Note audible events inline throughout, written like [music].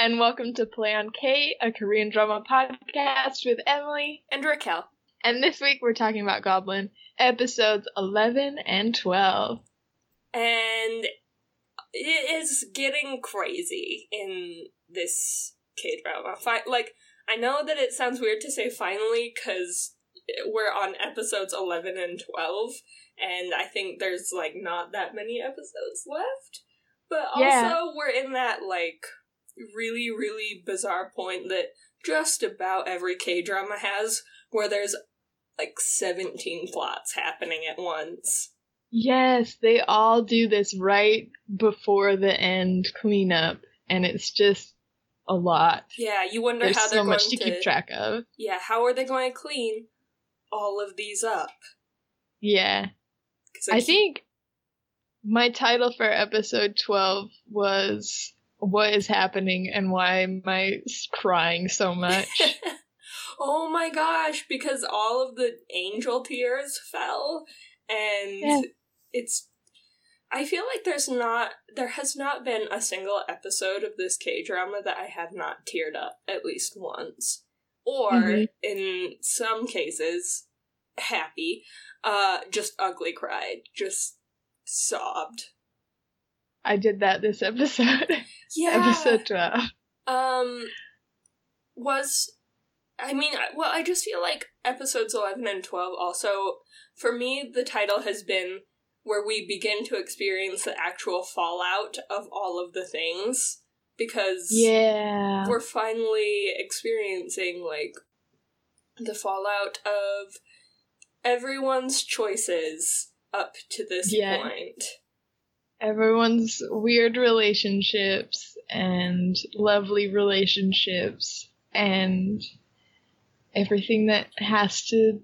and welcome to Play on K, a Korean drama podcast with Emily. And Raquel. And this week we're talking about Goblin, episodes 11 and 12. And it is getting crazy in this K drama. Fi- like, I know that it sounds weird to say finally because we're on episodes 11 and 12, and I think there's like not that many episodes left. But also, Yeah. we're in that like really, really bizarre point that just about every K drama has where there's like 17 plots happening at once. Yes, they all do this right before the end cleanup, and it's just a lot. Yeah, you wonder There's how they're so much going to keep track of. Yeah, how are they going to clean all of these up? Yeah. I keep- think my title for episode 12 was What is Happening and Why Am I Crying So Much? [laughs] oh my gosh, because all of the angel tears fell, and. It's. I feel like there's not, there has not been a single episode of this K drama that I have not teared up at least once, or Mhm. in some cases, happy, uh, just ugly cried, just sobbed. I did that this episode. [laughs] Yeah. episode 12. Um, was I mean, well, I just feel like episodes eleven and twelve also, for me, the title has been where we begin to experience the actual fallout of all of the things because Yeah. we're finally experiencing like the fallout of everyone's choices up to this Yeah. point. Everyone's weird relationships and lovely relationships and everything that has to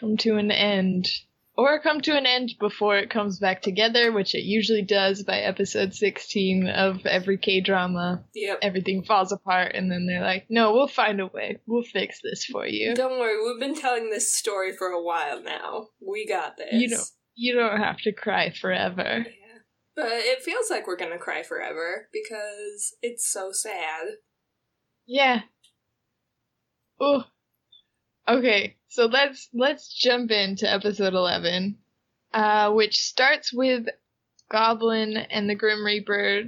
come to an end. Or come to an end before it comes back together, which it usually does by episode 16 of every K drama. Yep. Everything falls apart, and then they're like, no, we'll find a way. We'll fix this for you. Don't worry, we've been telling this story for a while now. We got this. You don't- You don't have to cry forever. Yeah. But it feels like we're gonna cry forever because it's so sad. Yeah. Oh. Okay, so let's let's jump into episode 11, uh, which starts with Goblin and the Grim Reaper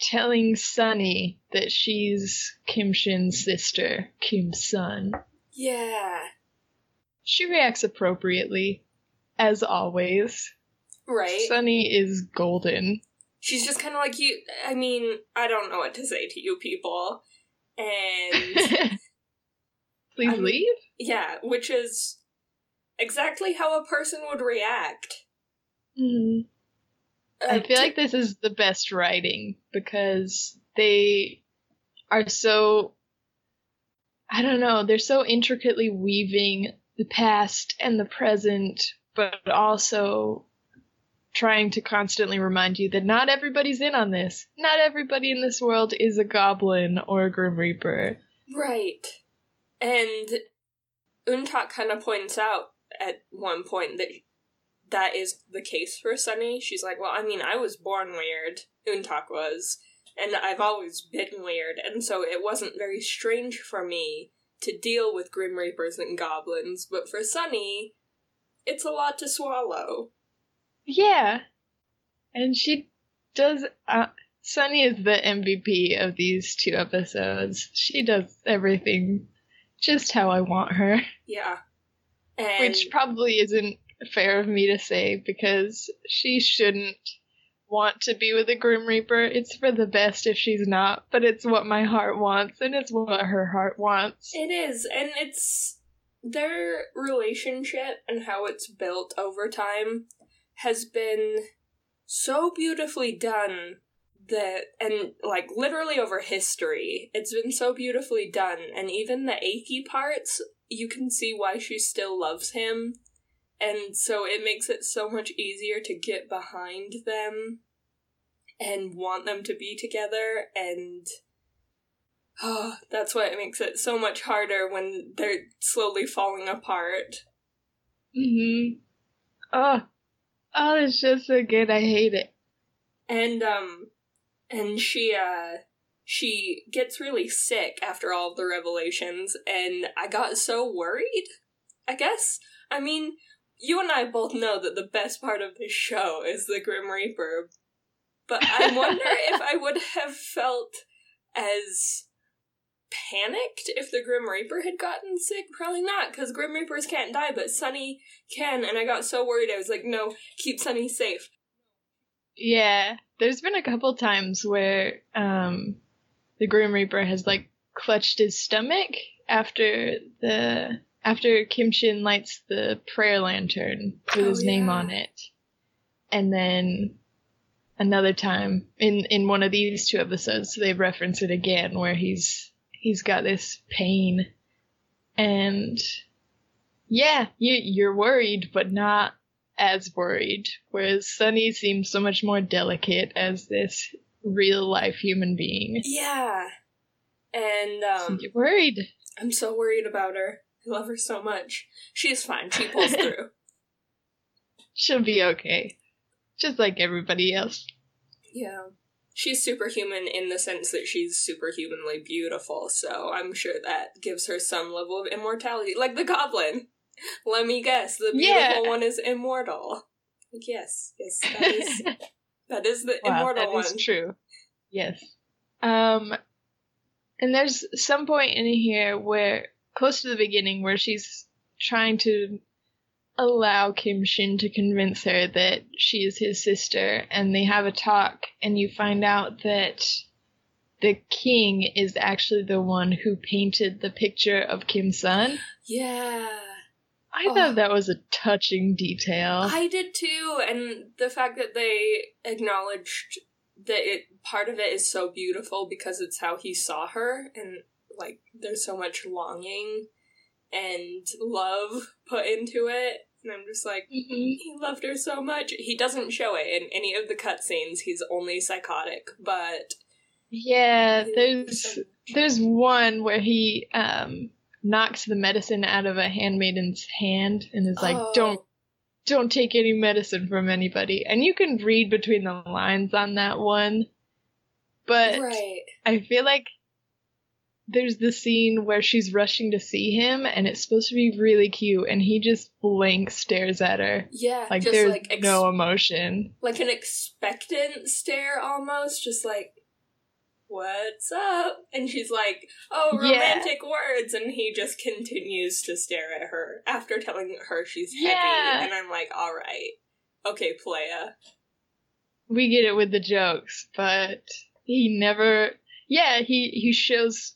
telling Sunny that she's Kim Shin's sister, Kim Sun. Yeah. She reacts appropriately, as always. Right? Sunny is golden. She's just kind of like you. I mean, I don't know what to say to you people. And [laughs] Please I'm- leave. yeah, which is exactly how a person would react. Mhm. Uh, I feel to- like this is the best writing because they are so I don't know, they're so intricately weaving the past and the present, but also trying to constantly remind you that not everybody's in on this. Not everybody in this world is a goblin or a grim reaper. Right. And Untak kind of points out at one point that that is the case for Sunny. She's like, well, I mean, I was born weird. Untak was. And I've always been weird. And so it wasn't very strange for me to deal with Grim Reapers and goblins. But for Sunny, it's a lot to swallow. Yeah. And she does uh Sunny is the MVP of these two episodes. She does everything just how I want her. Yeah. And Which probably isn't fair of me to say because she shouldn't want to be with a Grim Reaper. It's for the best if she's not, but it's what my heart wants and it's what her heart wants. It is, and it's their relationship and how it's built over time has been so beautifully done that and like literally over history it's been so beautifully done and even the achy parts you can see why she still loves him and so it makes it so much easier to get behind them and want them to be together and oh, that's what makes it so much harder when they're slowly falling apart. mm-hmm Oh, oh, it's just so good. I hate it. And um and she uh she gets really sick after all of the revelations and I got so worried. I guess. I mean, you and I both know that the best part of this show is the Grim Reaper. But I [laughs] wonder if I would have felt as panicked if the Grim Reaper had gotten sick. Probably not, because Grim Reapers can't die, but Sunny can, and I got so worried I was like, no, keep Sunny safe. Yeah, there's been a couple times where um, the Grim Reaper has like clutched his stomach after the after Kim Shin lights the prayer lantern with Oh, his name yeah. on it, and then another time in in one of these two episodes they reference it again where he's he's got this pain, and yeah, you you're worried but not as worried, whereas Sunny seems so much more delicate as this real life human being. Yeah. And um, you're worried. I'm so worried about her. I love her so much. She's fine. She pulls [laughs] through. She'll be okay. Just like everybody else. Yeah. She's superhuman in the sense that she's superhumanly beautiful, so I'm sure that gives her some level of immortality. Like the goblin. Let me guess, the beautiful Yeah. one is immortal. Like, yes, yes, that is [laughs] that is the wow, immortal that one. is true. Yes. Um, and there's some point in here where, close to the beginning, where she's trying to allow Kim Shin to convince her that she is his sister, and they have a talk, and you find out that the king is actually the one who painted the picture of Kim Sun. Yeah. I Oh. thought that was a touching detail. I did too, and the fact that they acknowledged that it part of it is so beautiful because it's how he saw her, and like there's so much longing and love put into it, and I'm just like, Mhm. he loved her so much. He doesn't show it in any of the cutscenes. He's only psychotic, but Yeah, he loved her there's so there's one where he um knocks the medicine out of a handmaiden's hand and is like, Oh. "Don't don't take any medicine from anybody." And you can read between the lines on that one. But right. I feel like there's the scene where she's rushing to see him and it's supposed to be really cute and he just blank stares at her. Yeah, Like just there's like ex- no emotion. like an expectant stare almost, just like, what's up? And she's like, oh, Yeah. romantic words. And he just continues to stare at her after telling her she's heavy. Yeah. And I'm like, all right, okay, playa. we get it with the jokes, but he never yeah, he he shows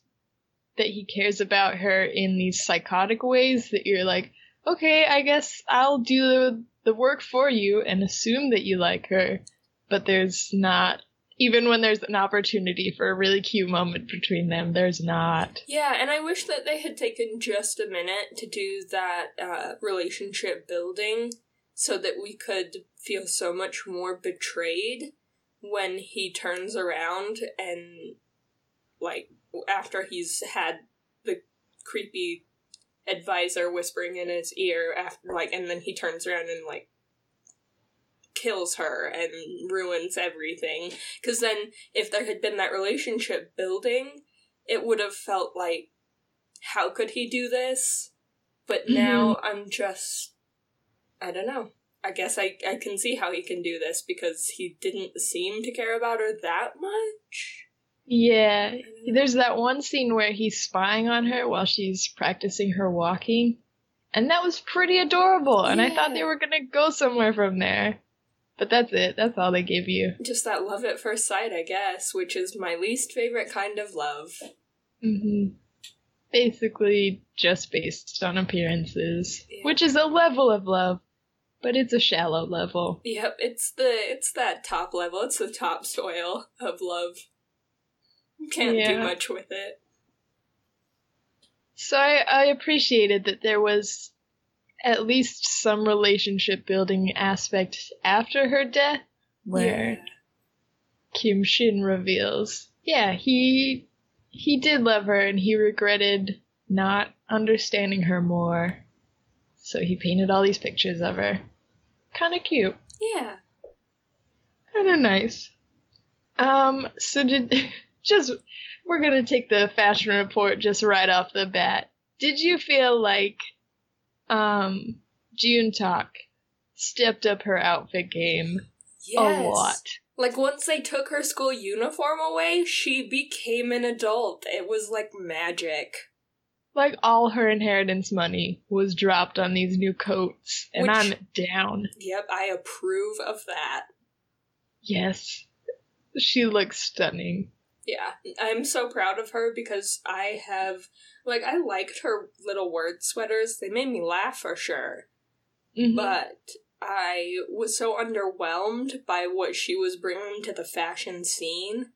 that he cares about her in these psychotic ways that you're like, okay, I guess I'll do the, the work for you and assume that you like her. But there's not even when there's an opportunity for a really cute moment between them, there's not. Yeah, and I wish that they had taken just a minute to do that uh, relationship building so that we could feel so much more betrayed when he turns around and, like, after he's had the creepy advisor whispering in his ear after like and then he turns around and like kills her and ruins everything because then if there had been that relationship building it would have felt like how could he do this but mm-hmm. now i'm just i don't know i guess I, I can see how he can do this because he didn't seem to care about her that much Yeah. There's that one scene where he's spying on her while she's practicing her walking. And that was pretty adorable. And I thought they were going to go somewhere from there. But that's it. That's all they give you. just that love at first sight i guess which is my least favorite kind of love hmm Basically, just based on appearances, Yeah. which is a level of love, but it's a shallow level. yep it's the it's that top level it's the top soil of love can't do much with it So I, I appreciated that there was at least some relationship building aspect after her death, where Kim Shin reveals, yeah, he he did love her and he regretted not understanding her more. So he painted all these pictures of her. Kind of cute. Yeah. Kind of nice. Um, so did [laughs] just we're gonna take the fashion report just right off the bat. Did you feel like um Untak stepped up her outfit game Yes. a lot? Like once they took her school uniform away, she became an adult. It was like magic. Like all her inheritance money was dropped on these new coats, and Which- I'm down. Yep, I approve of that. Yes, she looks stunning. Yeah, I'm so proud of her because I have like I liked her little word sweaters. They made me laugh for sure. Mhm. But I was so underwhelmed by what she was bringing to the fashion scene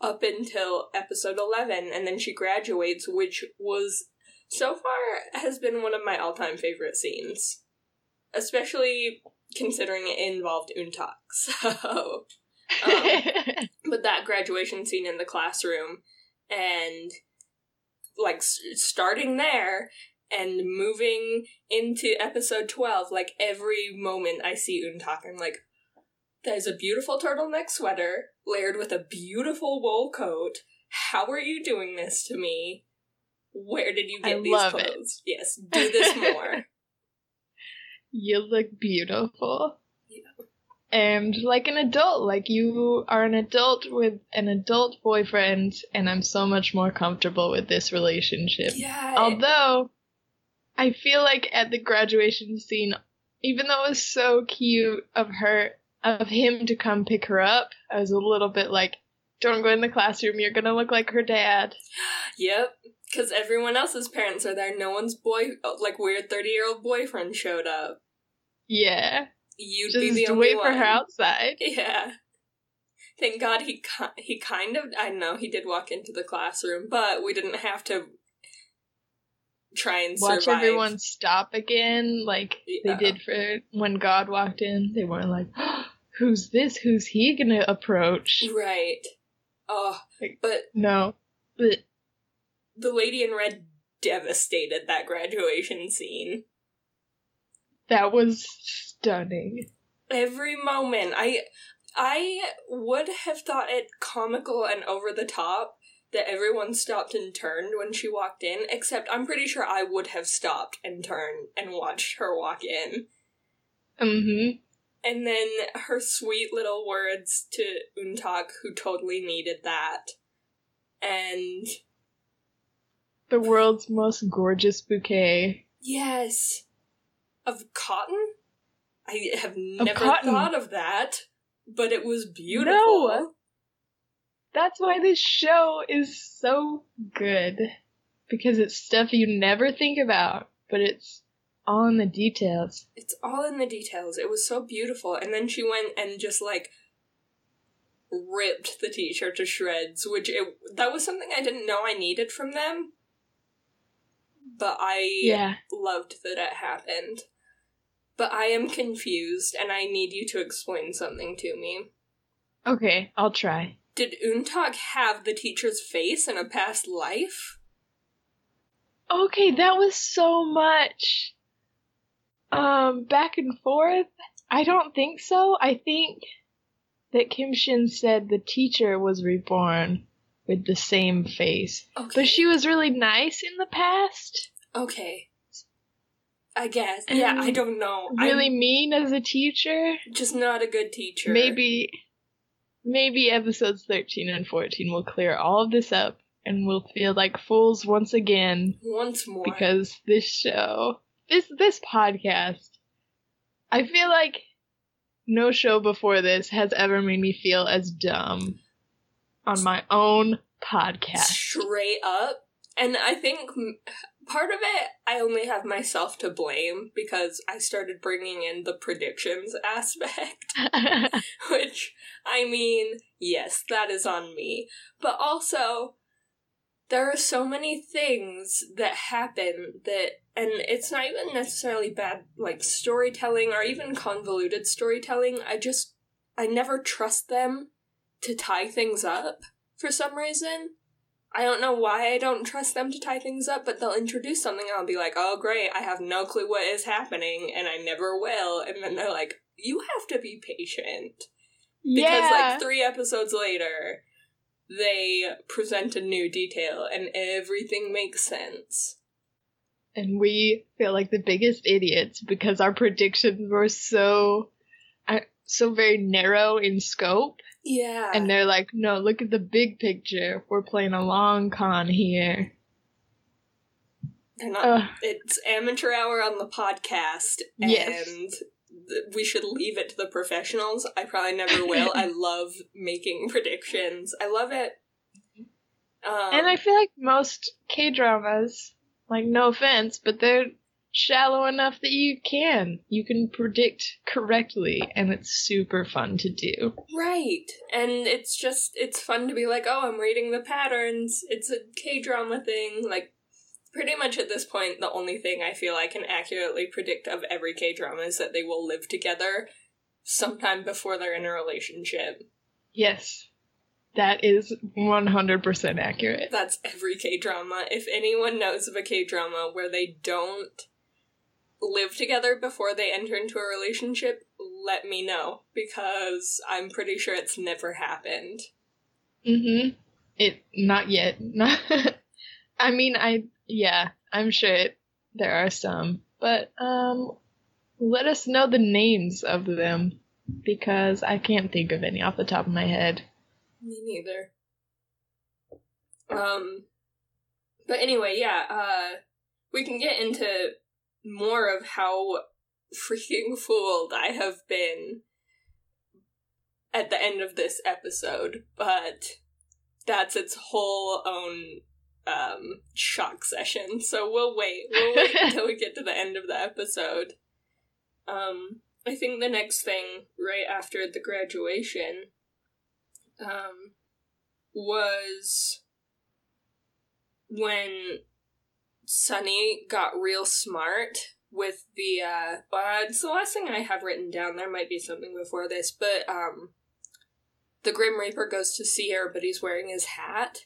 up until episode 11 and then she graduates which was so far has been one of my all-time favorite scenes especially considering it involved untak [laughs] so um, [laughs] but that graduation scene in the classroom and like s- starting there and moving into episode 12 like every moment i see untak i'm like there's a beautiful turtleneck sweater layered with a beautiful wool coat how are you doing this to me where did you get I these love it. clothes yes do this [laughs] more you look beautiful. And like an adult, like you are an adult with an adult boyfriend, and I'm so much more comfortable with this relationship. yeah Although, I feel like at the graduation scene, even though it was so cute of her, of him to come pick her up, I was a little bit like, don't go in the classroom, you're gonna look like her dad. [gasps] Yep, because everyone else's parents are there. No one's boy, like weird thirty-year-old boyfriend showed up. Yeah. You'd be the Just only wait one. for her outside. [laughs] Yeah. Thank God he ki- he kind of I know he did walk into the classroom, but we didn't have to try and Watch survive. everyone stop again, like Yeah. they did for when God walked in. They weren't like, [gasps] who's this? Who's he gonna approach? right. Oh, Like- but No. But the lady in red devastated that graduation scene. That was stunning. every moment i i would have thought it comical and over the top that everyone stopped and turned when she walked in except i'm pretty sure i would have stopped and turned and watched her walk in Mm-hmm. and then her sweet little words to untak who totally needed that and The world's most gorgeous bouquet. yes of cotton i have never cotton. thought of that but it was beautiful No. That's why this show is so good. Because it's stuff you never think about, but it's all in the details. It's all in the details. It was so beautiful. And then she went and just like ripped the t-shirt to shreds, which it that was something I didn't know I needed from them. But I Yeah. loved that it happened. But I am confused and I need you to explain something to me. Okay, I'll try. Did Untak have the teacher's face in a past life? Okay, that was so much um back and forth. I don't think so. I think that Kim Shin said the teacher was reborn with the same face. Okay. But she was really nice in the past. Okay. I guess. Yeah, I don't know. Really mean as a teacher. Just not a good teacher. Maybe maybe episodes 13 and 14 will clear all of this up and we'll feel like fools once again once more. because this show, this this podcast, I feel like no show before this has ever made me feel as dumb on my own podcast. straight up. And I think part of it, I only have myself to blame because I started bringing in the predictions [laughs] aspect, [laughs] which, I mean, yes, that is on me. But also, there are so many things that happen that, and it's not even necessarily bad, like, storytelling or even convoluted storytelling. I just, I never trust them to tie things up for some reason. I don't know why I don't trust them to tie things up, but they'll introduce something and I'll be like, oh great, I have no clue what is happening and I never will. And then they're like, you have to be patient. Because yeah. like three episodes later, they present a new detail and everything makes sense. and we feel like the biggest idiots because our predictions were so uh, so very narrow in scope Yeah. and they're like no look at the big picture we're playing a long con here They're not, it's amateur hour on the podcast, and Yes. th- we should leave it to the professionals. I probably never will. I [laughs] love making predictions. I love it. Um, and i feel like most k-dramas like no offense but they're shallow enough that you can you can predict correctly and it's super fun to do right, and it's just it's fun to be like, oh, I'm reading the patterns. It's a K drama thing. Like, pretty much at this point, the only thing I feel I can accurately predict of every K drama is that they will live together sometime before they're in a relationship. yes that is 100% accurate That's every K drama. If anyone knows of a K drama where they don't live together before they enter into a relationship, let me know because I'm pretty sure it's never happened. Mm-hmm. It not yet. Not. [laughs] I mean, I yeah, I'm sure it, there are some, but um, let us know the names of them because I can't think of any off the top of my head. Me neither. Um, but anyway, yeah, uh, we can get into more of how freaking [laughs] fooled I have been at the end of this episode, but that's its whole own um shock session. So we'll wait. We'll wait [laughs] until we get to the end of the episode. Um I think the next thing right after the graduation um was when Sunny got real smart with the uh, uh it's the last thing I have written down. There might be something before this, but um the Grim Reaper goes to see her, but he's wearing his hat,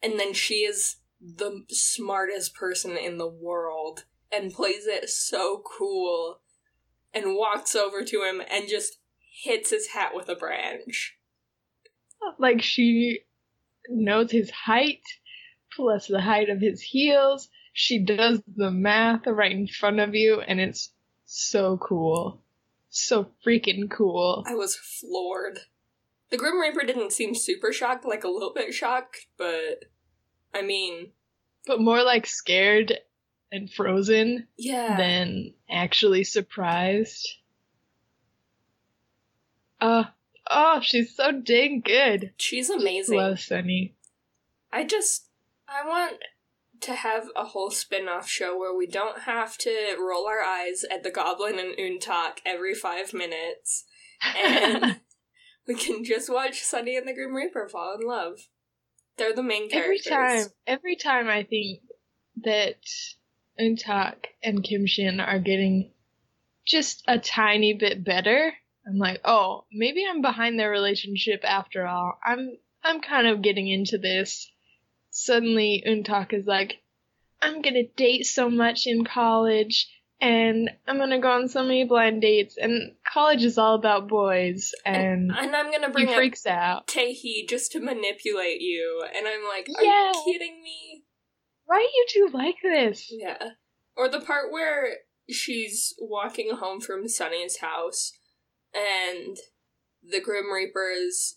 and then she is the smartest person in the world and plays it so cool and walks over to him and just hits his hat with a branch. Like she knows his height plus the height of his heels. She does the math right in front of you, and it's so cool, so freaking cool. I was floored. The Grim Reaper didn't seem super shocked, like a little bit shocked, but I mean, But more like scared and frozen. yeah. than actually surprised. Uh, oh, she's so dang good. She's amazing. Love Sunny. I just I want to have a whole spin-off show where we don't have to roll our eyes at the Goblin and Untak every five minutes, and [laughs] we can just watch Sunny and the Grim Reaper fall in love. They're the main characters every time, every time I think that Untak and Kim Shin are getting just a tiny bit better, I'm like, oh, maybe I'm behind their relationship after all. I'm I'm kind of getting into this. Suddenly Untak is like, I'm gonna date so much in college and I'm gonna go on so many blind dates and college is all about boys and, And I'm gonna he bring up freaks out. Taehi just to manipulate you, and I'm like, are Yeah. you kidding me? Why are you two like this? Yeah. Or the part where she's walking home from Sunny's house and the Grim Reaper is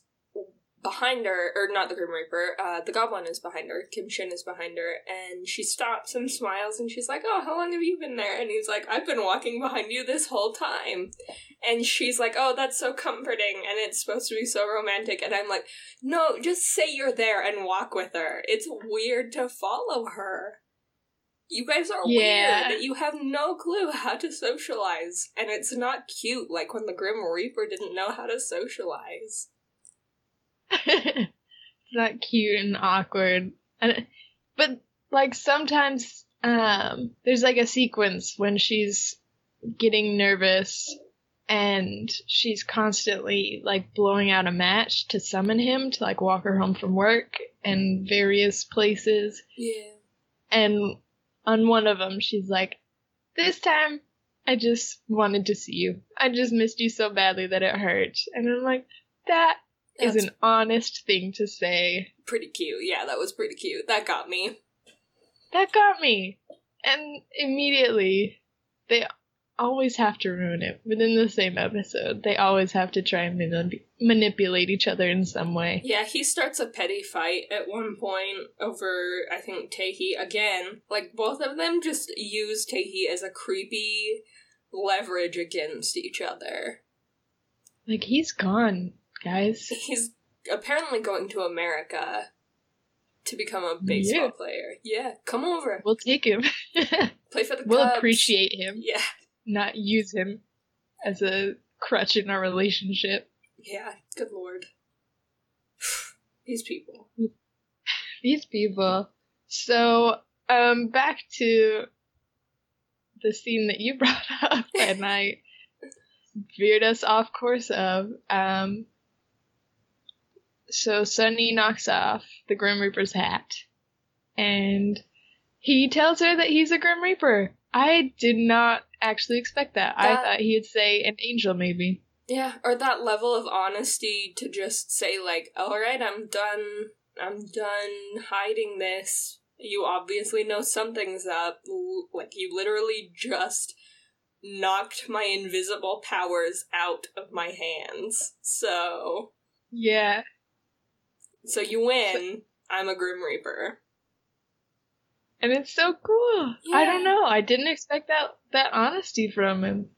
behind her, or not the Grim Reaper, uh, the Goblin is behind her, Kim Shin is behind her, and she stops and smiles and she's like, Oh, how long have you been there? And he's like, I've been walking behind you this whole time. And she's like, Oh, that's so comforting and it's supposed to be so romantic. And I'm like, No, just say you're there and walk with her. It's weird to follow her. You guys are Yeah. weird. You have no clue how to socialize. And it's not cute like when the Grim Reaper didn't know how to socialize. [laughs] it's not cute and awkward. And, but like sometimes um there's like a sequence when she's getting nervous and she's constantly like blowing out a match to summon him to like walk her home from work and various places. Yeah. And on one of them, she's like, This time, I just wanted to see you. I just missed you so badly that it hurt. And I'm like, That is an honest thing to say. pretty cute. Yeah, that was pretty cute. That got me. That got me. And immediately, they always have to ruin it. Within the same episode, they always have to try and manip- manipulate each other in some way. Yeah, he starts a petty fight at one point over, I think, Tehi again. Like, both of them just use Tehi as a creepy leverage against each other. Like, he's gone, guys. He's apparently going to America to become a baseball Yeah. player. Yeah, come over. We'll take him. [laughs] Play for the club we'll Cubs. appreciate him, Yeah, not use him as a crutch in our relationship. yeah, good lord. [sighs] These people. These people. So, um, back to the scene that you [laughs] brought up, and [laughs] I veered us off course of. Um, so Sunny knocks off the Grim Reaper's hat, and he tells her that he's a Grim Reaper. I did not actually expect that. I thought he'd say an angel, maybe. Yeah, or that level of honesty to just say like, "All right, I'm done. I'm done hiding this. You obviously know something's up. Like you literally just knocked my invisible powers out of my hands. So, Yeah. So you win. I'm a Grim Reaper. And it's so cool. I don't know. I didn't expect that that honesty from him.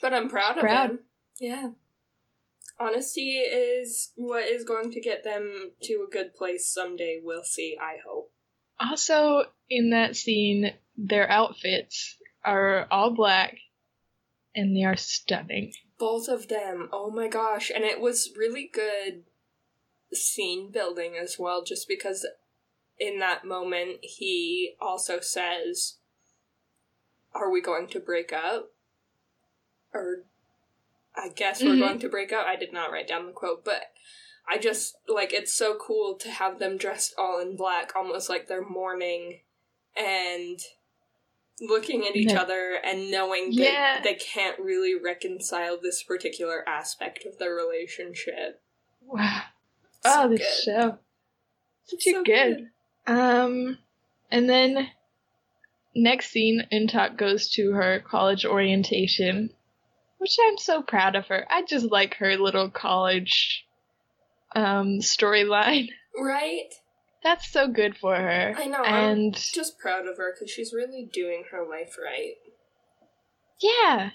But I'm proud of Proud. him. Yeah. Honesty is what is going to get them to a good place someday. We'll see, I hope. Also, in that scene, their outfits are all black and they are stunning. Both of them. Oh my gosh. And it was really good scene building as well, just because in that moment he also says, Are we going to break up? Or I guess we're Mhm. going to break up. I did not write down the quote, but I just like it's so cool to have them dressed all in black, almost like they're mourning and looking at each Yeah. other and knowing that Yeah. they can't really reconcile this particular aspect of their relationship. Wow. So oh, this good. show. It's Too good. Um, and then next scene, Untak goes to her college orientation, which I'm so proud of her. I just like her little college um storyline. [laughs] Right? That's so good for her. I know. I'm And just proud of her because she's really doing her life right. yeah,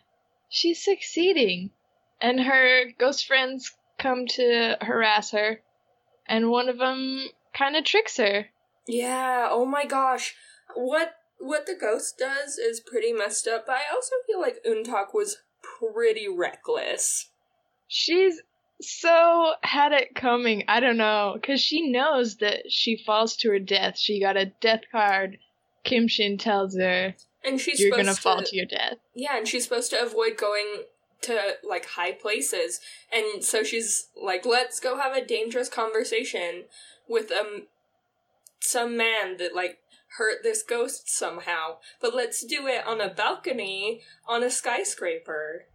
she's succeeding. And her ghost friends come to harass her, and one of them kind of tricks her. Yeah, oh my gosh. What what the ghost does is pretty messed up, but I also feel like Untak was pretty reckless. She's so had it coming. I don't know, because she knows that she falls to her death. She got a death card. Kim Shin tells her, And she's "You're supposed gonna to, fall to your death." Yeah, and she's supposed to avoid going to like high places. And so she's like, "Let's go have a dangerous conversation with um some man that like hurt this ghost somehow, but let's do it on a balcony on a skyscraper."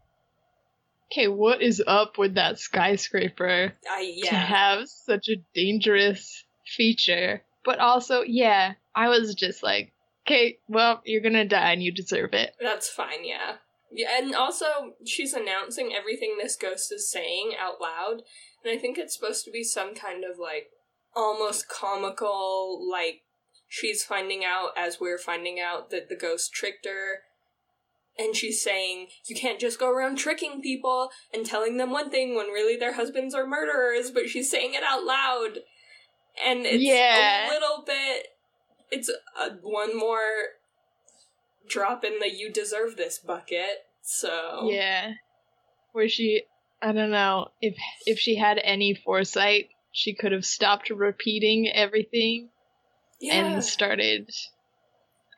Okay, what is up with that skyscraper I to yeah. have such a dangerous feature? But also, yeah, I was just like, okay, well, you're gonna die and you deserve it. That's fine, yeah. Yeah, and also she's announcing everything this ghost is saying out loud, and I think it's supposed to be some kind of like almost comical, like she's finding out as we're finding out that the ghost tricked her. And she's saying, you can't just go around tricking people and telling them one thing when really their husbands are murderers, but she's saying it out loud. And it's Yeah. a little bit, it's a, one more drop in the you deserve this bucket. So Yeah, where she, I don't know if if she had any foresight, she could have stopped repeating everything yeah. and started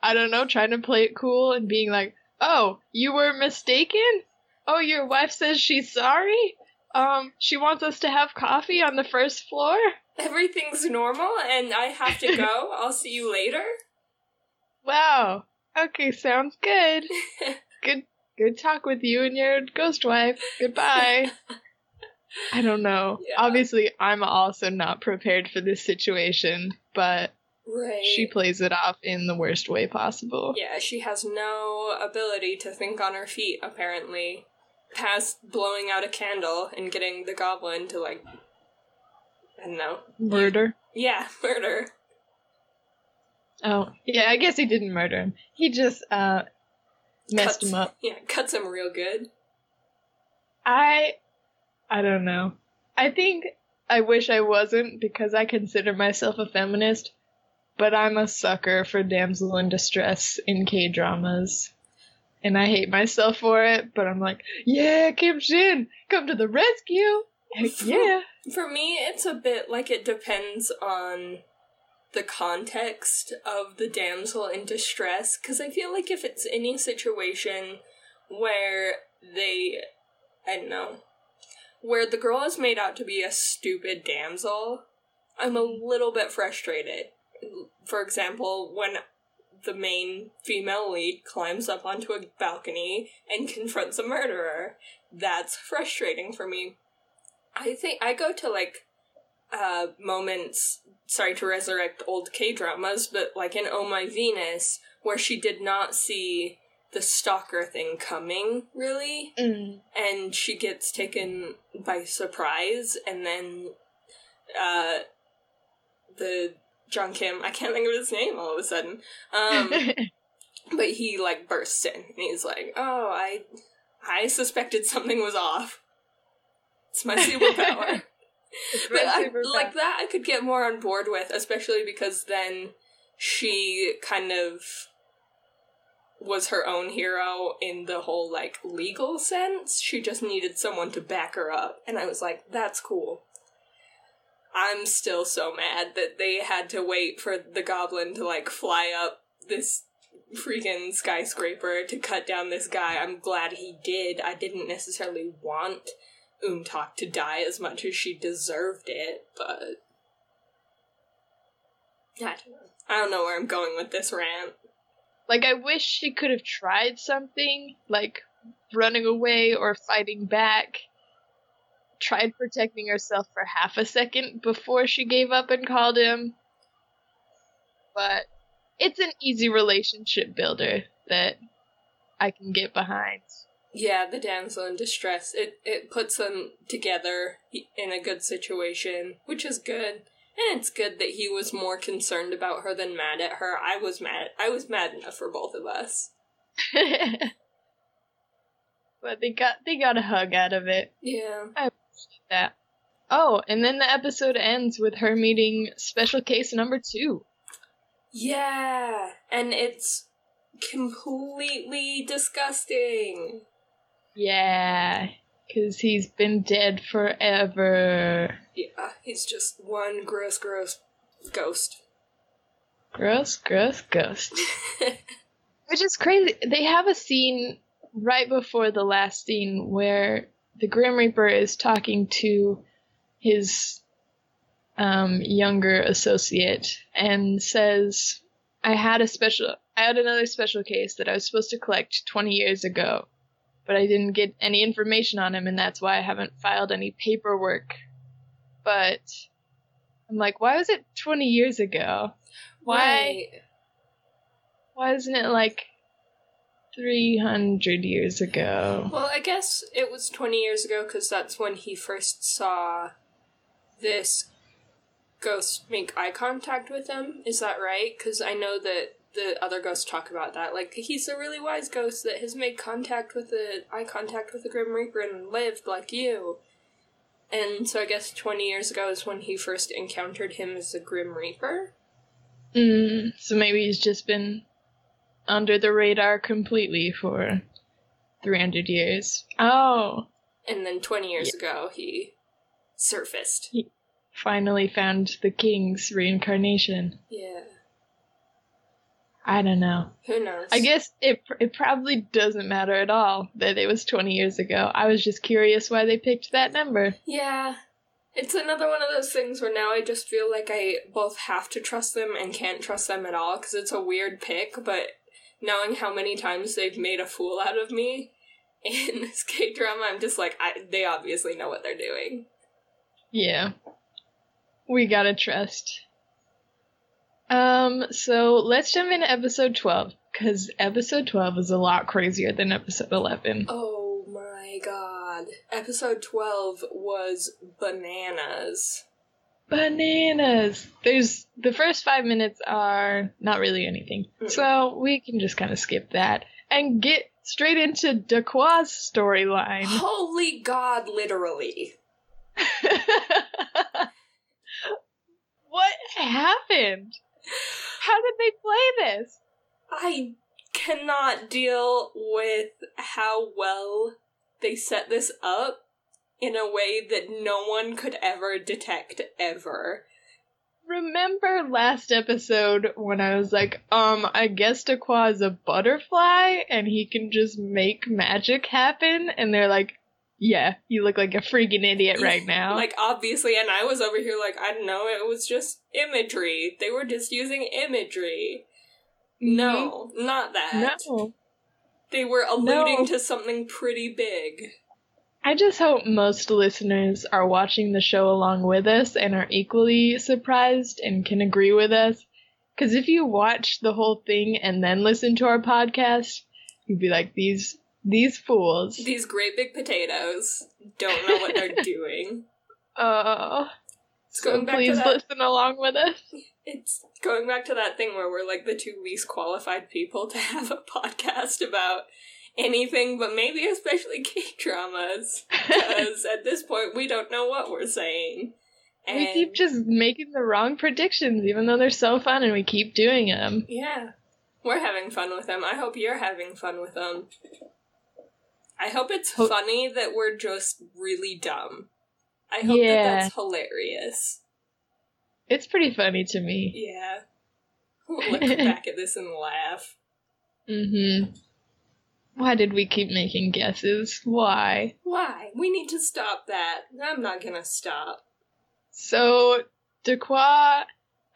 I don't know, trying to play it cool and being like, "Oh, you were mistaken? Oh, your wife says she's sorry? Um, she wants us to have coffee on the first floor? Everything's normal and I have to go. I'll see you later. [laughs] Wow. Okay, sounds good. [laughs] Good good talk with you and your ghost wife. Goodbye. [laughs] I don't know. Yeah. Obviously, I'm also not prepared for this situation, but Right. she plays it off in the worst way possible. Yeah, she has no ability to think on her feet, apparently. Past blowing out a candle and getting the goblin to, like, I don't know. Murder. Yeah, [laughs] murder. Oh, yeah, I guess he didn't murder him. He just uh messed Cuts- him up. Yeah, cuts him real good. I I don't know. I think I wish I wasn't because I consider myself a feminist, but I'm a sucker for damsel in distress in K dramas. And I hate myself for it, but I'm like, yeah, Kim Shin, come to the rescue. Heck yeah. For me, it's a bit like it depends on the context of the damsel in distress, because I feel like if it's any situation where they, I don't know, where the girl is made out to be a stupid damsel, I'm a little bit frustrated. For example, when the main female lead climbs up onto a balcony and confronts a murderer, that's frustrating for me. I think I go to like uh moments sorry to resurrect old K dramas, but like in Oh My Venus, where she did not see the stalker thing coming, really, Mm. and she gets taken by surprise, and then uh the John Kim, I can't think of his name all of a sudden. Um [laughs] but he like bursts in and he's like, "Oh, I I suspected something was off. It's my [laughs] superpower." But I, like that I could get more on board with, especially because then she kind of was her own hero in the whole like legal sense. She just needed someone to back her up, and I was like, "That's cool." I'm still so mad that they had to wait for the goblin to like fly up this freaking skyscraper to cut down this guy. I'm glad he did. I didn't necessarily want Untak to die as much as she deserved it, but I don't know. I don't know where I'm going with this rant. Like, I wish she could have tried something, like running away or fighting back. Tried protecting herself for half a second before she gave up and called him. But it's an easy relationship builder that I can get behind. Yeah, the damsel in distress. It it puts them together in a good situation, which is good. And it's good that he was more concerned about her than mad at her. I was mad. I was mad enough for both of us. [laughs] but they got they got a hug out of it. Yeah. I appreciate that. Oh, and then the episode ends with her meeting special case number two. Yeah, and it's completely disgusting. Yeah, because he's been dead forever. Yeah, he's just one gross, gross ghost. Gross, gross, ghost. [laughs] Which is crazy. They have a scene right before the last scene where the Grim Reaper is talking to his um, younger associate and says, I had a special, I had another special case that I was supposed to collect 20 years ago, but I didn't get any information on him, and that's why I haven't filed any paperwork. But I'm like, why was it 20 years ago? Why? Right. Why isn't it like 300 years ago? Well, I guess it was 20 years ago because that's when he first saw this ghost make eye contact with him. Is that right? Because I know that the other ghosts talk about that. Like, he's a really wise ghost that has made contact with the eye contact with the Grim Reaper and lived like you. And so I guess 20 years ago is when he first encountered him as the Grim Reaper. Mm, so maybe he's just been under the radar completely for 300 years. Oh, And then 20 years ago, he surfaced. He finally found the king's reincarnation. Yeah. I don't know. Who knows? I guess it it probably doesn't matter at all that it was 20 years ago. I was just curious why they picked that number. Yeah. It's another one of those things where now I just feel like I both have to trust them and can't trust them at all because it's a weird pick, but knowing how many times they've made a fool out of me [laughs] in this K drama, I'm just like, I, they obviously know what they're doing. Yeah. We gotta trust. Um, so let's jump into episode 12, because episode 12 is a lot crazier than episode 11. Oh my god. Episode 12 was bananas. Bananas! There's, the first five minutes are not really anything. Mm. So we can just kind of skip that and get straight into Daqua's storyline. Holy god, literally. [laughs] what happened? [laughs] How did they play this? I cannot deal with how well they set this up in a way that no one could ever detect ever. Remember last episode when I was like, um, I guess Daqua is a butterfly and he can just make magic happen? And they're like, yeah, you look like a freaking idiot right now. Like, obviously, and I was over here like, I don't know, it was just imagery. They were just using imagery. No, not that. Mm-hmm. no. They were alluding No. to something pretty big. I just hope most listeners are watching the show along with us and are equally surprised and can agree with us. Because if you watch the whole thing and then listen to our podcast, you'd be like, these these fools. These great big potatoes don't know what they're [laughs] doing. Uh, It's so going back to please that. listen along with us. It's going back to that thing where we're like the two least qualified people to have a podcast about anything, but maybe especially [laughs] K dramas. Because [laughs] at this point, we don't know what we're saying. And we keep just making the wrong predictions, even though they're so fun, and we keep doing them. Yeah. We're having fun with them. I hope you're having fun with them. I hope it's Ho- funny that we're just really dumb. I hope Yeah. that that's hilarious. It's pretty funny to me. Yeah. We'll look [laughs] back at this and laugh. Mm-hmm. Why did we keep making guesses? Why? Why? We need to stop that. I'm not gonna stop. So, Daqua,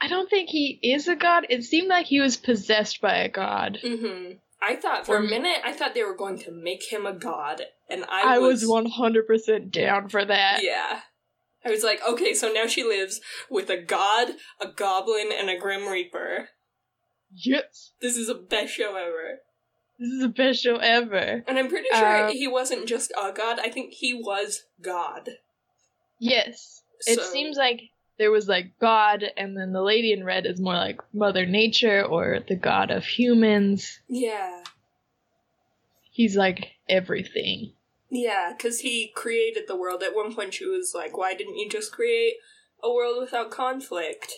I don't think he is a god. It seemed like he was possessed by a god. hmm I thought for a minute, I thought they were going to make him a god, and I, I was 100% down for that. Yeah. I was like, okay, so now she lives with a god, a goblin, and a grim reaper. Yes! This is the best show ever. This is the best show ever. And I'm pretty sure Um, he wasn't just a god, I think he was God. Yes. It seems like there was like God, and then the lady in red is more like Mother Nature or the god of humans. Yeah. He's like everything. Yeah, because he created the world. At one point, she was like, why didn't you just create a world without conflict?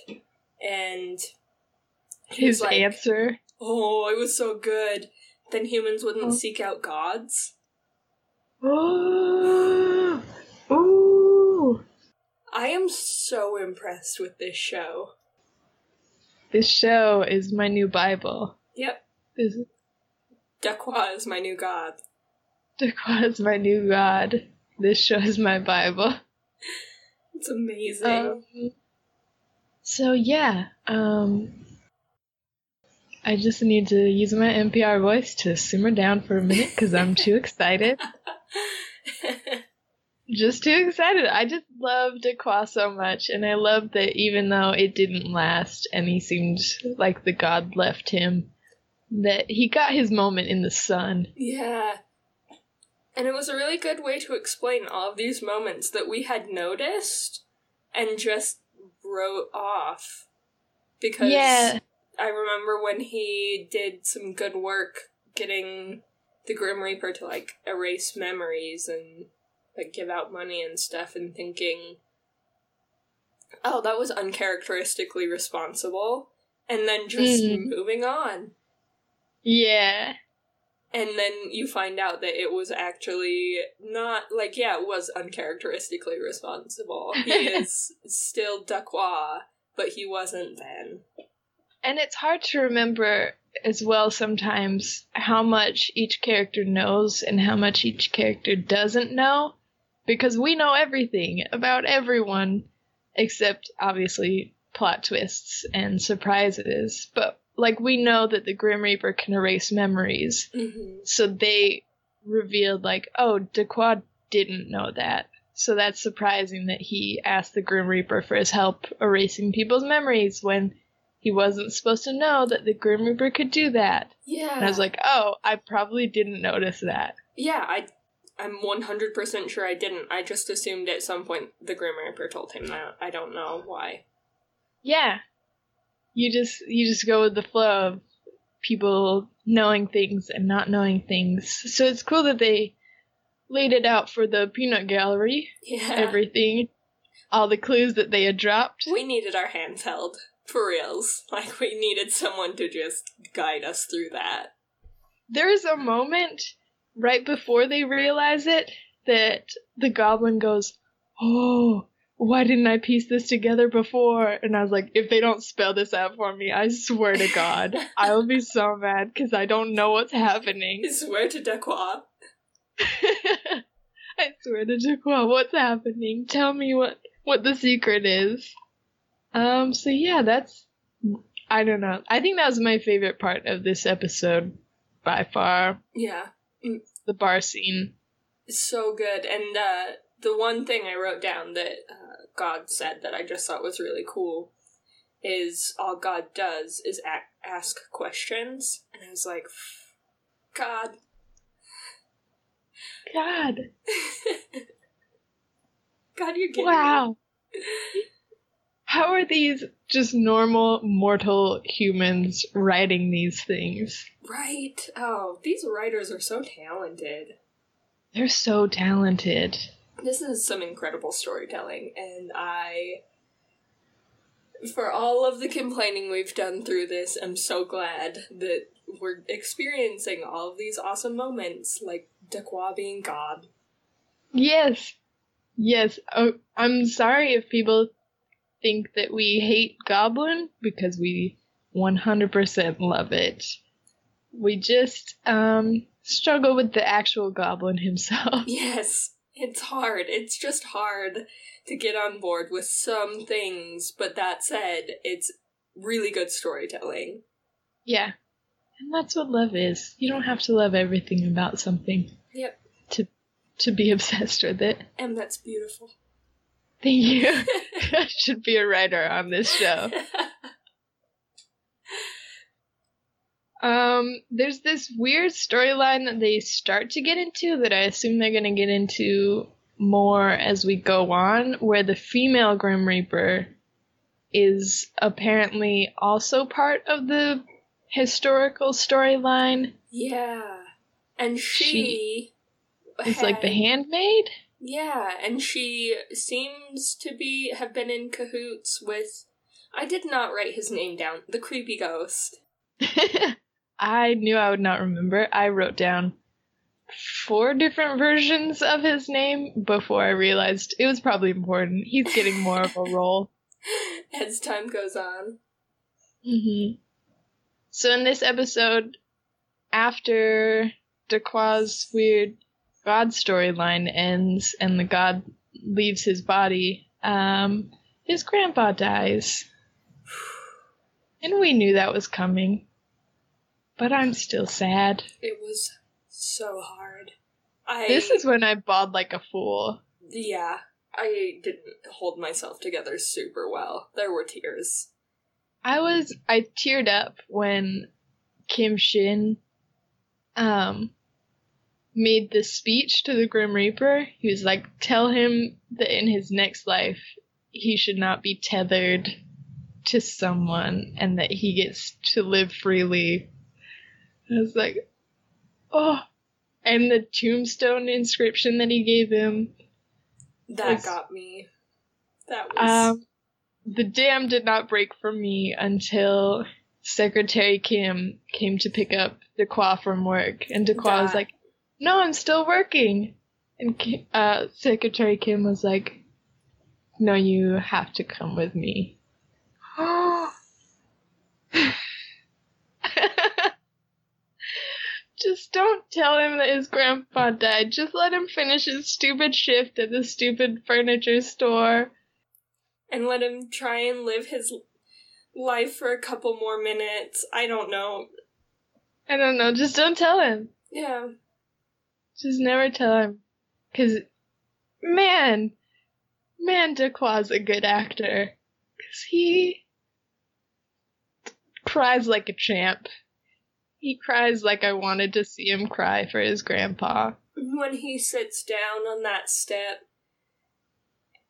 And His like, answer. oh, it was so good. Then humans wouldn't Oh. seek out gods. [gasps] [laughs] I am so impressed with this show. This show is my new Bible. Yep, This Daqua is my new god. Daqua is my new god. This show is my Bible. It's amazing. Um, so yeah, um, I just need to use my NPR voice to simmer down for a minute because I'm too [laughs] excited. [laughs] Just too excited. I just loved Daqua so much, and I love that even though it didn't last and he seemed like the god left him, that he got his moment in the sun. yeah. And it was a really good way to explain all of these moments that we had noticed and just wrote off. Because Yeah. I remember when he did some good work getting the Grim Reaper to like erase memories and like give out money and stuff and thinking, oh, that was uncharacteristically responsible. And then just Mhm. moving on. Yeah. And then you find out that it was actually not like yeah, it was uncharacteristically responsible. He [laughs] is still Daqua, but he wasn't then. And it's hard to remember as well sometimes how much each character knows and how much each character doesn't know because we know everything about everyone except obviously plot twists and surprises. But like we know that the Grim Reaper can erase memories. hmm So they revealed like, oh, Dequad didn't know that. So that's surprising that he asked the Grim Reaper for his help erasing people's memories when he wasn't supposed to know that the Grim Reaper could do that. Yeah. And I was like, oh, I probably didn't notice that. yeah, I, I'm 100% sure I didn't. I just assumed at some point the Grim Reaper told him that. I don't know why. Yeah. You just you just go with the flow of people knowing things and not knowing things. So it's cool that they laid it out for the peanut gallery, Yeah. everything, all the clues that they had dropped. we needed our hands held. For reals. Like, we needed someone to just guide us through that. There is a moment right before they realize it that the goblin goes, "Oh, why didn't I piece this together before?" And I was like, "If they don't spell this out for me, I swear to God, [laughs] I will be so mad because I don't know what's happening." [laughs] I swear to Daqua. I swear to Jaquan, what's happening? Tell me what what the secret is. Um. So yeah, that's I don't know. I think that was my favorite part of this episode by far. Yeah. The bar scene. So good. And uh, the one thing I wrote down that uh, God said that I just thought was really cool is all God does is a- ask questions. And I was like, God. God. [laughs] God, you're kidding Wow. [laughs] How are these just normal mortal humans writing these things? Right. Oh, these writers are so talented. They're so talented. This is some incredible storytelling, and I. For all of the complaining we've done through this, I'm so glad that we're experiencing all of these awesome moments, like Daqua being God. Yes. Yes. Oh, I'm sorry if people think that we hate Goblin because we 100% love it. We just um struggle with the actual Goblin himself. [laughs] Yes, it's hard. It's just hard to get on board with some things, but that said, it's really good storytelling. yeah. And that's what love is. You don't have to love everything about something Yep, to to be [laughs] obsessed with it. and that's beautiful. Thank you. [laughs] [laughs] I should be a writer on this show. Um, there's this weird storyline that they start to get into that I assume they're gonna get into more as we go on, where the female Grim Reaper is apparently also part of the historical storyline. yeah, and she, It's like the handmaid? Yeah, and she seems to be have been in cahoots with. I did not write his name down. The creepy ghost. [laughs] I knew I would not remember. I wrote down four different versions of his name before I realized it was probably important. He's getting more of a [laughs] role. As time goes on. hmm So in this episode, after Daqua's weird god storyline ends and the god leaves his body, um, his grandpa dies. And we knew that was coming. But I'm still sad. It was so hard. I This is when I bawled like a fool. yeah. I didn't hold myself together super well. There were tears. I was I teared up when Kim Shin um made the speech to the Grim Reaper. He was like, tell him that in his next life he should not be tethered to someone and that he gets to live freely. I was like, oh and the tombstone inscription that he gave him. That Was- got me. That was Um, the dam did not break for me until Secretary Kim came to pick up Daqua from work, and Daqua was like, no, I'm still working. And uh, Secretary Kim was like, no, you have to come with me. [gasps] Just don't tell him that his grandpa died. Just let him finish his stupid shift at the stupid furniture store. And let him try and live his life for a couple more minutes. I don't know. I don't know. Just don't tell him. Yeah. Just never tell him. Cause, man, man, Daqua's a good actor. Cause he cries like a champ. He cries like I wanted to see him cry for his grandpa. When he sits down on that step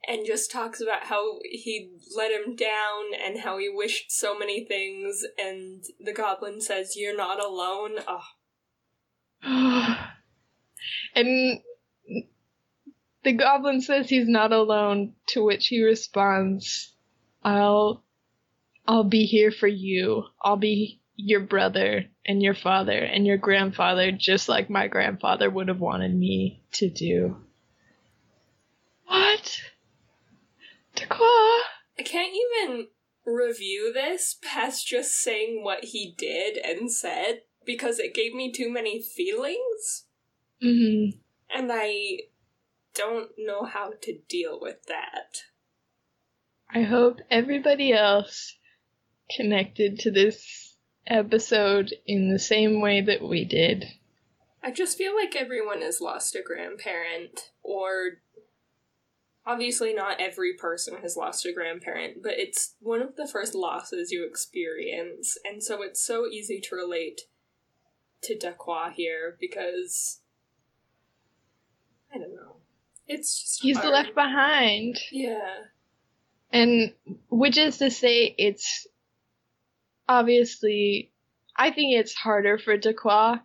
and just talks about how he let him down and how he wished so many things, and the goblin says, You're not alone. Oh. And the goblin says he's not alone, to which he responds, I'll I'll be here for you. I'll be your brother and your father and your grandfather just like my grandfather would have wanted me to do. What? Daqua? I can't even review this past just saying what he did and said because it gave me too many feelings. Mm-hmm. And I don't know how to deal with that. I hope everybody else connected to this episode in the same way that we did. I just feel like everyone has lost a grandparent, or obviously not every person has lost a grandparent, but it's one of the first losses you experience, and so it's so easy to relate to Daqua here because I don't know. It's just He's hard. left behind. Yeah. And which is to say, it's obviously, I think it's harder for Daqua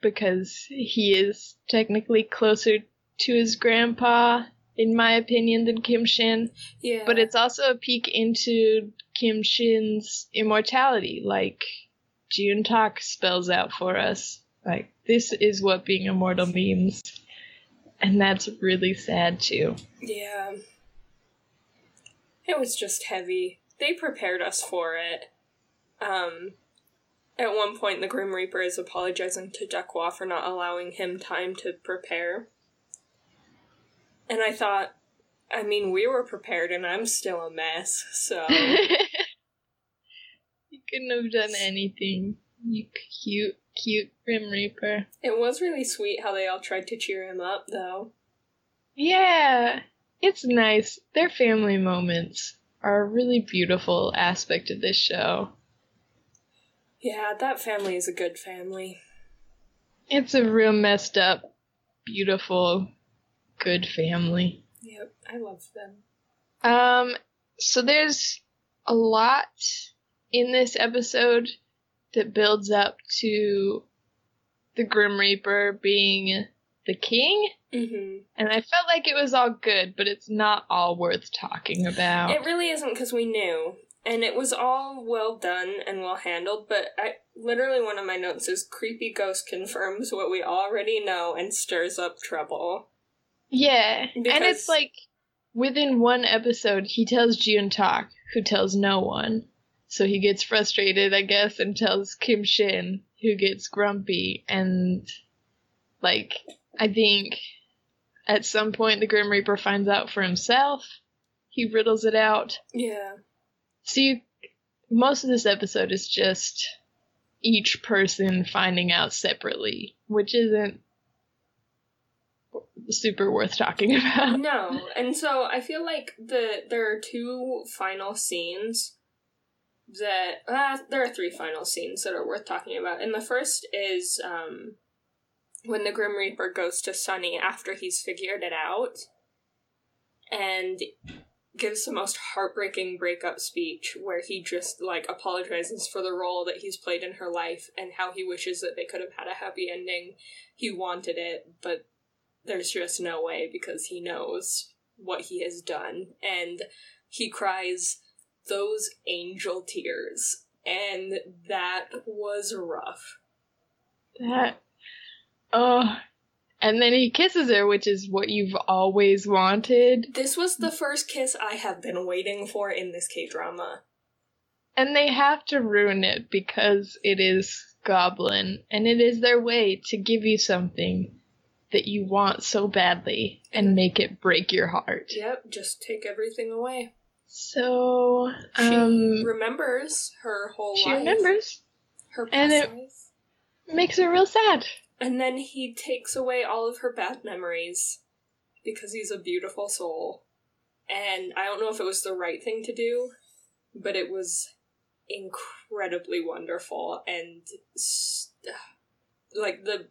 because he is technically closer to his grandpa, in my opinion, than Kim Shin. Yeah. But it's also a peek into Kim Shin's immortality, like Untak spells out for us. Like, this is what being immortal means. And that's really sad too. Yeah. It was just heavy. They prepared us for it. Um, at one point, the Grim Reaper is apologizing to Daqua for not allowing him time to prepare. And I thought, I mean, we were prepared and I'm still a mess, so. [laughs] you couldn't have done anything. You cute, cute Grim Reaper. it was really sweet how they all tried to cheer him up, though. Yeah, it's nice. Their family moments are a really beautiful aspect of this show. Yeah, that family is a good family. It's a real messed up, beautiful, good family. Yep, I love them. Um, so there's a lot in this episode that builds up to the Grim Reaper being the king, Mm-hmm. and I felt like it was all good, but it's not all worth talking about. It really isn't because we knew. And it was all well done and well handled, but I literally one of my notes is creepy ghost confirms what we already know and stirs up trouble. yeah, and it's like within one episode, he tells Untak, who tells no one. So he gets frustrated, I guess, and tells Kim Shin, who gets grumpy, and like I think at some point the Grim Reaper finds out for himself. He riddles it out. Yeah. See, most of this episode is just each person finding out separately, which isn't super worth talking [laughs] about. No, and so I feel like the there are two final scenes that uh, there are three final scenes that are worth talking about. And the first is um when the Grim Reaper goes to Sunny after he's figured it out and gives the most heartbreaking breakup speech where he just like apologizes for the role that he's played in her life and how he wishes that they could have had a happy ending. He wanted it, but there's just no way because he knows what he has done and he cries those angel tears and that was rough That, oh, and then he kisses her, which is what you've always wanted. this was the first kiss i have been waiting for in this k-drama And they have to ruin it because it is goblin, and it is their way to give you something that you want so badly and make it break your heart. Yep, just take everything away. So, She um, remembers her whole life she life. remembers. her and it- life. Makes her real sad. And then he takes away all of her bad memories because he's a beautiful soul. And I don't know if it was the right thing to do, but it was incredibly wonderful and s- like the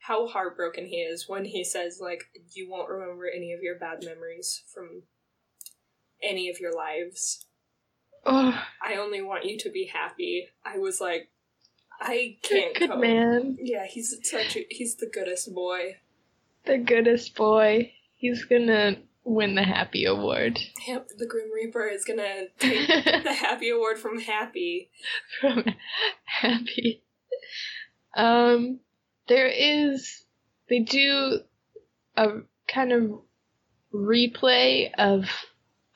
how heartbroken he is when he says like you won't remember any of your bad memories from any of your lives. Oh, I only want you to be happy. I was like I can't good cope. man. Yeah, he's such a, he's the goodest boy. The goodest boy. He's gonna win the Happy Award. Yep, the Grim Reaper is gonna take [laughs] the Happy Award from Happy. from Happy. Um, there is, they do a kind of replay of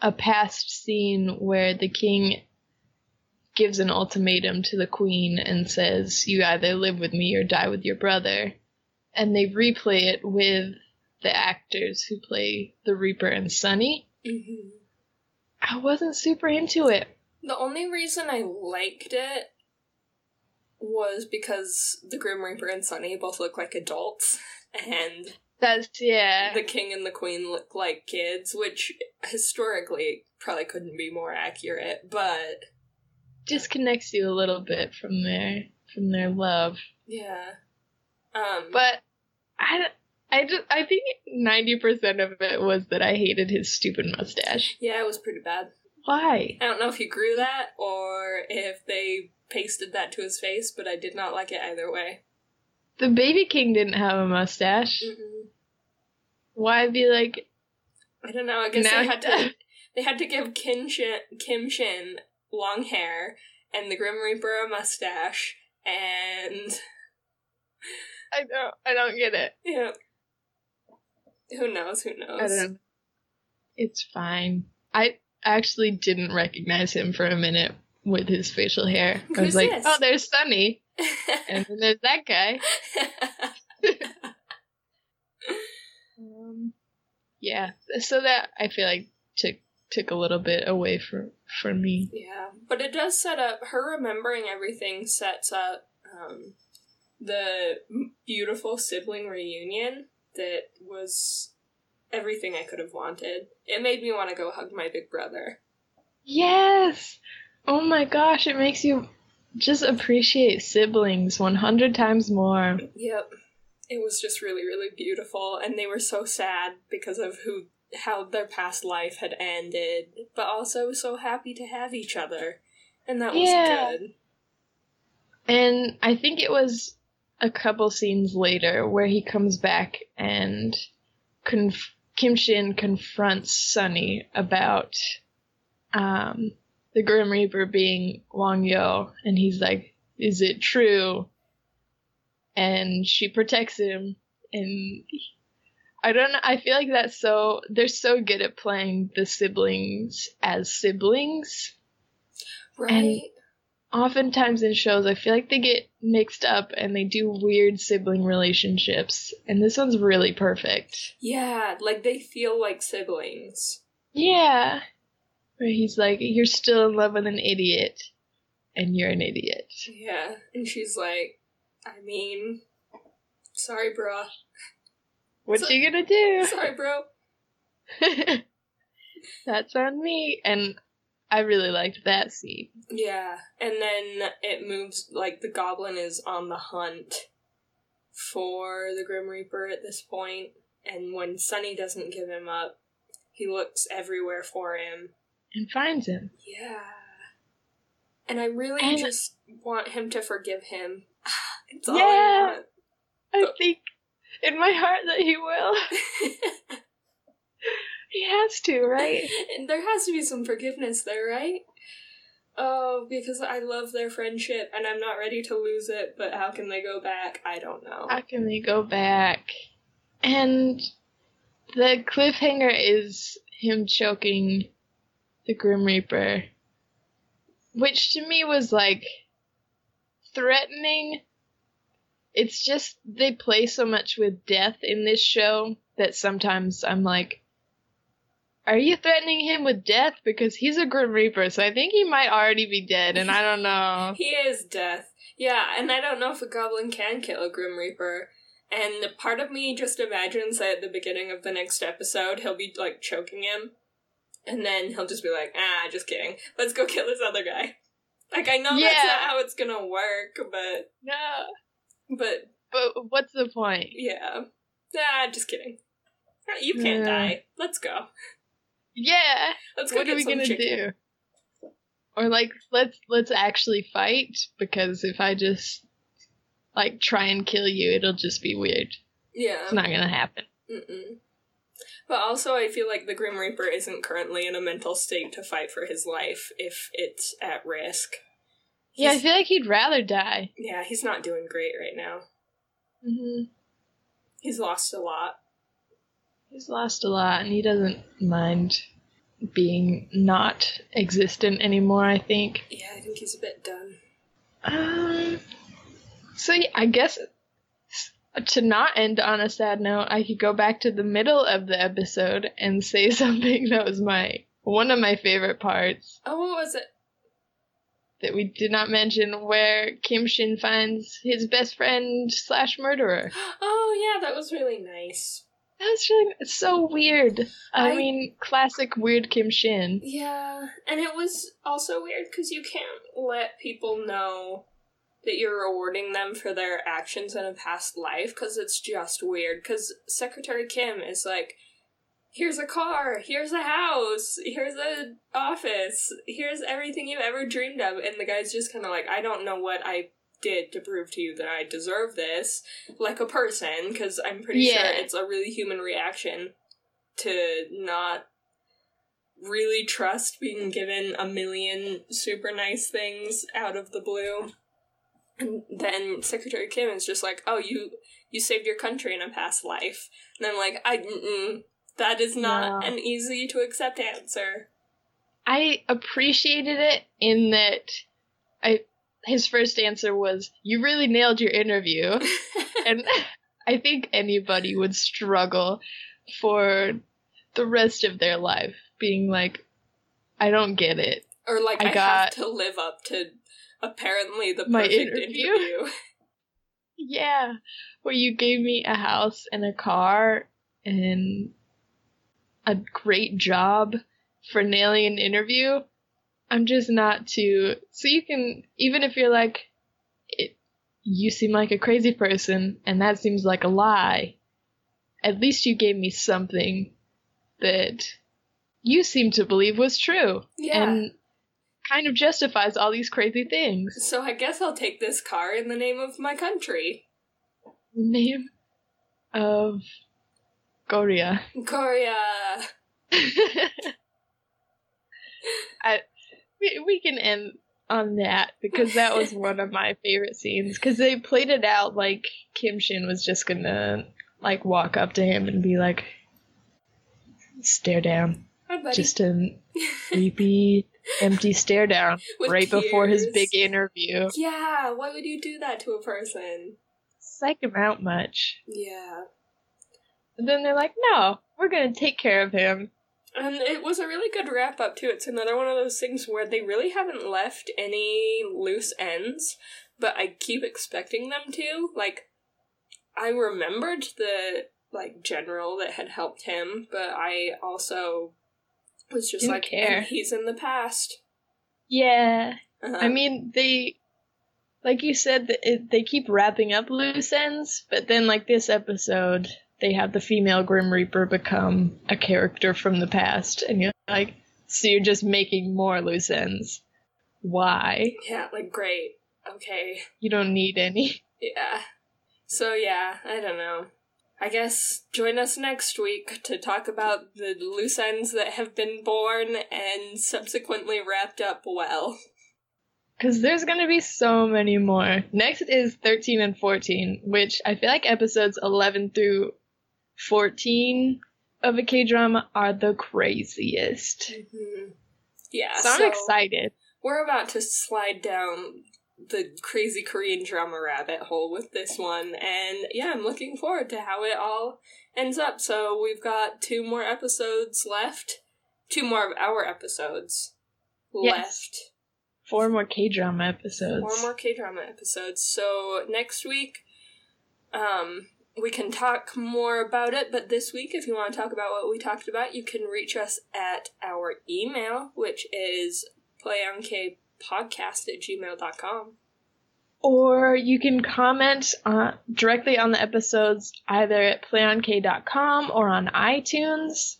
a past scene where the king gives an ultimatum to the queen and says, You either live with me or die with your brother. And they replay it with the actors who play the Reaper and Sunny. hmm I wasn't super into it. The only reason I liked it was because the Grim Reaper and Sunny both look like adults, and That's, yeah. the King and the Queen look like kids, which historically probably couldn't be more accurate, but disconnects you a little bit from their from their love. yeah. Um, But I, I just I think ninety percent of it was that I hated his stupid mustache. yeah, it was pretty bad. Why? I don't know if he grew that or if they pasted that to his face, but I did not like it either way. The baby king didn't have a mustache. Mm-mm. Why be like I don't know. I guess Now they had to [laughs] they had to give Kim Shin, Kim Shin long hair and the Grim Reaper a mustache and [laughs] I don't I don't get it. yeah. Who knows? Who knows? I don't. It's fine. I actually didn't recognize him for a minute with his facial hair. I was like, this? oh, there's Sunny, and then there's that guy. [laughs] Um, yeah, so that I feel like took took a little bit away from from me. yeah, but it does set up her remembering everything. Sets up um, the beautiful sibling reunion that was everything I could have wanted. It made me want to go hug my big brother. Yes. Oh my gosh, it makes you just appreciate siblings 100 times more. Yep. It was just really, really beautiful, and they were so sad because of who how their past life had ended, but also so happy to have each other. And that was good. And I think it was a couple scenes later where he comes back and conf- Kim Shin confronts Sunny about um, the Grim Reaper being Wang Yeo, and he's like, "Is it true?" And she protects him, and I don't know. I feel like that's so they're so good at playing the siblings as siblings Right? oftentimes in shows I feel like they get mixed up and they do weird sibling relationships and this one's really perfect. yeah, like they feel like siblings. Yeah. Where he's like, You're still in love with an idiot and you're an idiot. Yeah. And she's like, I mean, sorry, bro. What So- you gonna do? Sorry, bro. [laughs] That's on me. And I really liked that scene. Yeah, and then it moves like the goblin is on the hunt for the Grim Reaper at this point, and when Sunny doesn't give him up, he looks everywhere for him. And finds him. Yeah. And I really And- just want him to forgive him. [sighs] It's all Yeah. I I Oh. think in my heart that he will. [laughs] he has to, right? and there has to be some forgiveness there, right? Oh, because I love their friendship and I'm not ready to lose it, but how can they go back? I don't know. How can they go back? And the cliffhanger is him choking the Grim Reaper, which to me was like threatening, it's just they play so much with death in this show that sometimes I'm like, are you threatening him with death? Because he's a Grim Reaper, so I think he might already be dead, and I don't know. [laughs] He is death. Yeah, and I don't know if a goblin can kill a Grim Reaper. And part of me just imagines that at the beginning of the next episode, he'll be like choking him. And then he'll just be like, ah, just kidding. Let's go kill this other guy. Like, I know that's not how it's gonna work, but, No. but, But what's the point? yeah. Ah, just kidding. You can't Yeah. die. Let's go. Yeah. Let's go What are we gonna chicken. do? Or like let's let's actually fight because if I just like try and kill you, it'll just be weird. Yeah. It's not gonna happen. Mm-mm. But also, I feel like the Grim Reaper isn't currently in a mental state to fight for his life if it's at risk. Yeah, I feel like he'd rather die. yeah, he's not doing great right now. hmm He's lost a lot. He's lost a lot, and he doesn't mind being not existent anymore. I think. Yeah, I think he's a bit done. Um. So yeah, I guess to not end on a sad note, I could go back to the middle of the episode and say [laughs] something that was my one of my favorite parts Oh, what was it? that we did not mention, where Kim Shin finds his best friend slash murderer. [gasps] Oh, yeah, that was really nice. That was really it's so weird. I, I- mean, classic weird Kim Shin. Yeah, and it was also weird because you can't let people know that you're rewarding them for their actions in a past life because it's just weird. Because Secretary Kim is like, here's a car, here's a house, here's an office, here's everything you've ever dreamed of, and the guy's just kind of like, I don't know what I did to prove to you that I deserve this, like a person, because I'm pretty sure it's a really human reaction to not really trust being given a million super nice things out of the blue. And then Secretary Kim is just like, "Oh, you you saved your country in a past life," and I'm like, "I that is not No. an easy to accept answer." I appreciated it in that I his first answer was, "You really nailed your interview," [laughs] and I think anybody would struggle for the rest of their life being like, "I don't get it." or like, I I, got- have to live up to apparently the My perfect interview? interview. Yeah, where you gave me a house and a car and a great job for nailing an interview. I'm just not too. So you can, even if you're like, it, you seem like a crazy person and that seems like a lie, at least you gave me something that you seem to believe was true yeah. and kind of justifies all these crazy things. so I guess I'll take this car in the name of my country, The name of Korea. Korea. [laughs] I we, we can end on that because that was [laughs] one of my favorite scenes because they played it out like Kim Shin was just gonna like walk up to him and be like stare down just a [laughs] creepy empty stare down [laughs] With right before his big interview Yeah, why would you do that to a person? psych him out much Yeah. and then they're like no we're gonna take care of him And it was a really good wrap up, too. It's another one of those things where they really haven't left any loose ends, but I keep expecting them to. Like, I remembered the, like, general that had helped him, but I also was just Didn't like, care. He's in the past. yeah Uh-huh. I mean, they, like you said, it, they keep wrapping up loose ends, but then, like this episode, they have the female Grim Reaper become a character from the past, and you're like, so you're just making more loose ends. Why? yeah, like, great. Okay. You don't need any. Yeah. So yeah, I don't know. I guess join us next week to talk about the loose ends that have been born and subsequently wrapped up well. Because there's going to be so many more. Next is 13 and 14, which I feel like episodes 11 through 14 of a K drama are the craziest. Mm-hmm. Yeah, So I'm excited. We're about to slide down the crazy Korean drama rabbit hole with this one. And yeah, I'm looking forward to how it all ends up. So we've got two more episodes left. Two more of our episodes Yes. left. Four more K drama episodes. Four more K drama episodes. So next week, um, we can talk more about it. But this week, if you want to talk about what we talked about, you can reach us at our email, which is playonkpodcast at gmail.com. Or you can comment uh, directly on the episodes either at playonk.com or on iTunes,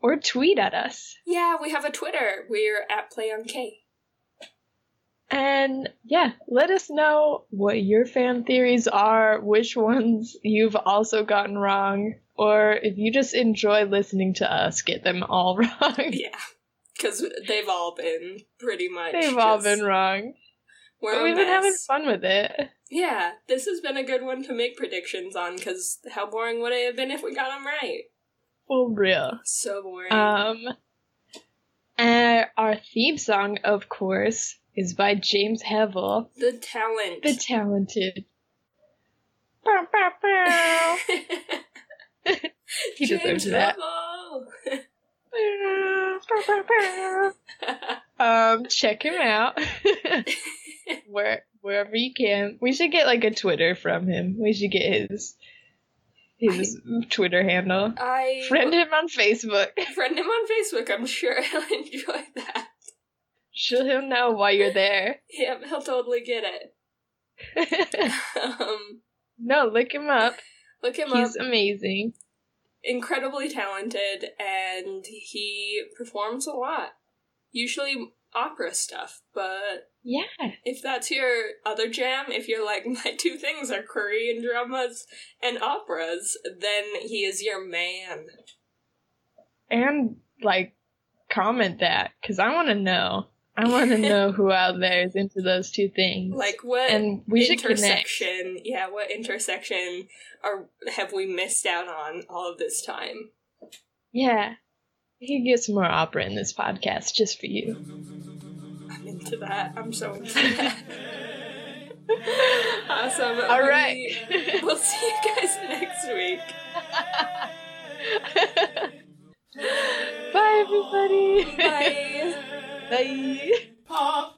or tweet at us. Yeah, we have a Twitter. We're at playonk. And yeah, let us know what your fan theories are, which ones you've also gotten wrong, or if you just enjoy listening to us get them all [laughs] wrong. Yeah, because they've all been pretty much. They've all been wrong. We're but we've been having fun with it. Yeah, this has been a good one to make predictions on because how boring would it have been if we got them right? For real. So boring. Um, and our theme song, of course, is by James Hevel, the talent. the talented. [laughs] Bow, bow, bow. [laughs] [laughs] He deserves James that. Um, check him out. [laughs] Where wherever you can. We should get like a Twitter from him. We should get his his Twitter handle. I Friend him on Facebook. [laughs] friend him on Facebook. I'm sure he'll [laughs] enjoy that. Show him know why you're there. Yep, he'll totally get it. Um, no, look him up. look him He's up. He's amazing. Incredibly talented, and he performs a lot. Usually opera stuff, but Yeah. if that's your other jam, if you're like, [laughs] my two things are Korean dramas and operas, then he is your man. And like comment that cuz I want to know. [laughs] I want to know who out there is into those two things. Like, what and we should intersection, yeah, what intersection are have we missed out on all of this time? Yeah. We could get some more opera in this podcast just for you. I'm into that. I'm so into [laughs] that. [laughs] awesome. All We- right. We'll see you guys next week. Bye, everybody. Bye. Pop.